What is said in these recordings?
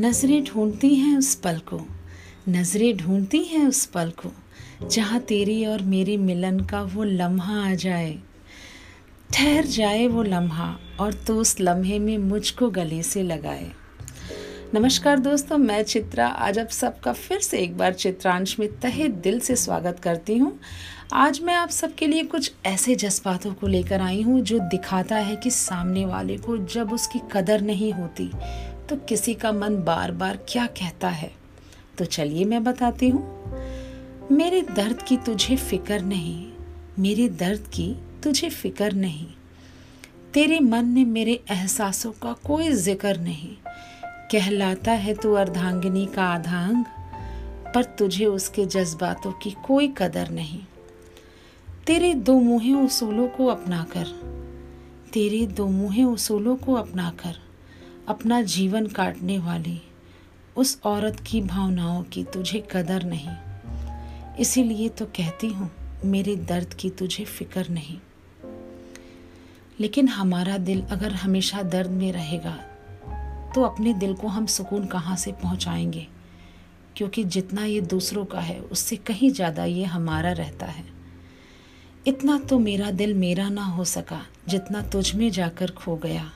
नज़रें ढूंढती हैं उस पल को, नज़रें ढूंढती हैं उस पल को, जहाँ तेरी और मेरी मिलन का वो लम्हा आ जाए। ठहर जाए वो लम्हा और तो उस लम्हे में मुझको गले से लगाए। नमस्कार दोस्तों, मैं चित्रा। आज आप सबका फिर से एक बार चित्रांश में तहे दिल से स्वागत करती हूँ। आज मैं आप सबके लिए कुछ ऐसे जज्बातों को लेकर आई हूँ जो दिखाता है कि सामने वाले को जब उसकी कदर नहीं होती तो किसी का मन बार बार क्या कहता है? तो चलिए मैं बताती हूँ। मेरे दर्द की तुझे फ़िक्र नहीं। मेरे दर्द की तुझे फ़िक्र नहीं। तेरे मन में मेरे एहसासों का कोई ज़िक्र नहीं। कहलाता है तू अर्धांगिनी का आधांग, पर तुझे उसके जज्बातों की कोई कदर नहीं। तेरे दो मुहे उसूलों को अपनाकर, तेरे दो मुहे उसूलों को अपनाकर अपना जीवन काटने वाली उस औरत की भावनाओं की तुझे कदर नहीं। इसीलिए तो कहती हूँ, मेरे दर्द की तुझे फ़िक्र नहीं। लेकिन हमारा दिल अगर हमेशा दर्द में रहेगा तो अपने दिल को हम सुकून कहाँ से पहुँचाएँगे? क्योंकि जितना ये दूसरों का है, उससे कहीं ज़्यादा ये हमारा रहता है। इतना तो मेरा दिल मेरा ना हो सका, जितना तुझ में जाकर खो गया।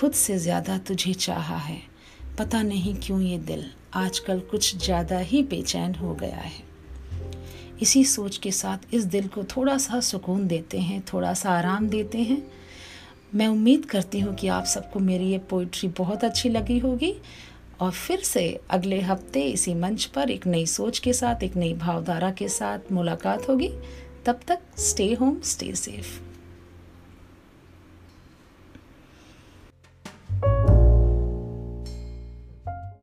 खुद से ज़्यादा तुझे चाहा है। पता नहीं क्यों ये दिल आजकल कुछ ज़्यादा ही बेचैन हो गया है। इसी सोच के साथ इस दिल को थोड़ा सा सुकून देते हैं, थोड़ा सा आराम देते हैं। मैं उम्मीद करती हूँ कि आप सबको मेरी ये पोइट्री बहुत अच्छी लगी होगी। और फिर से अगले हफ़्ते इसी मंच पर एक नई सोच के साथ, एक नई भावधारा के साथ मुलाकात होगी। तब तक स्टे होम स्टे सेफ़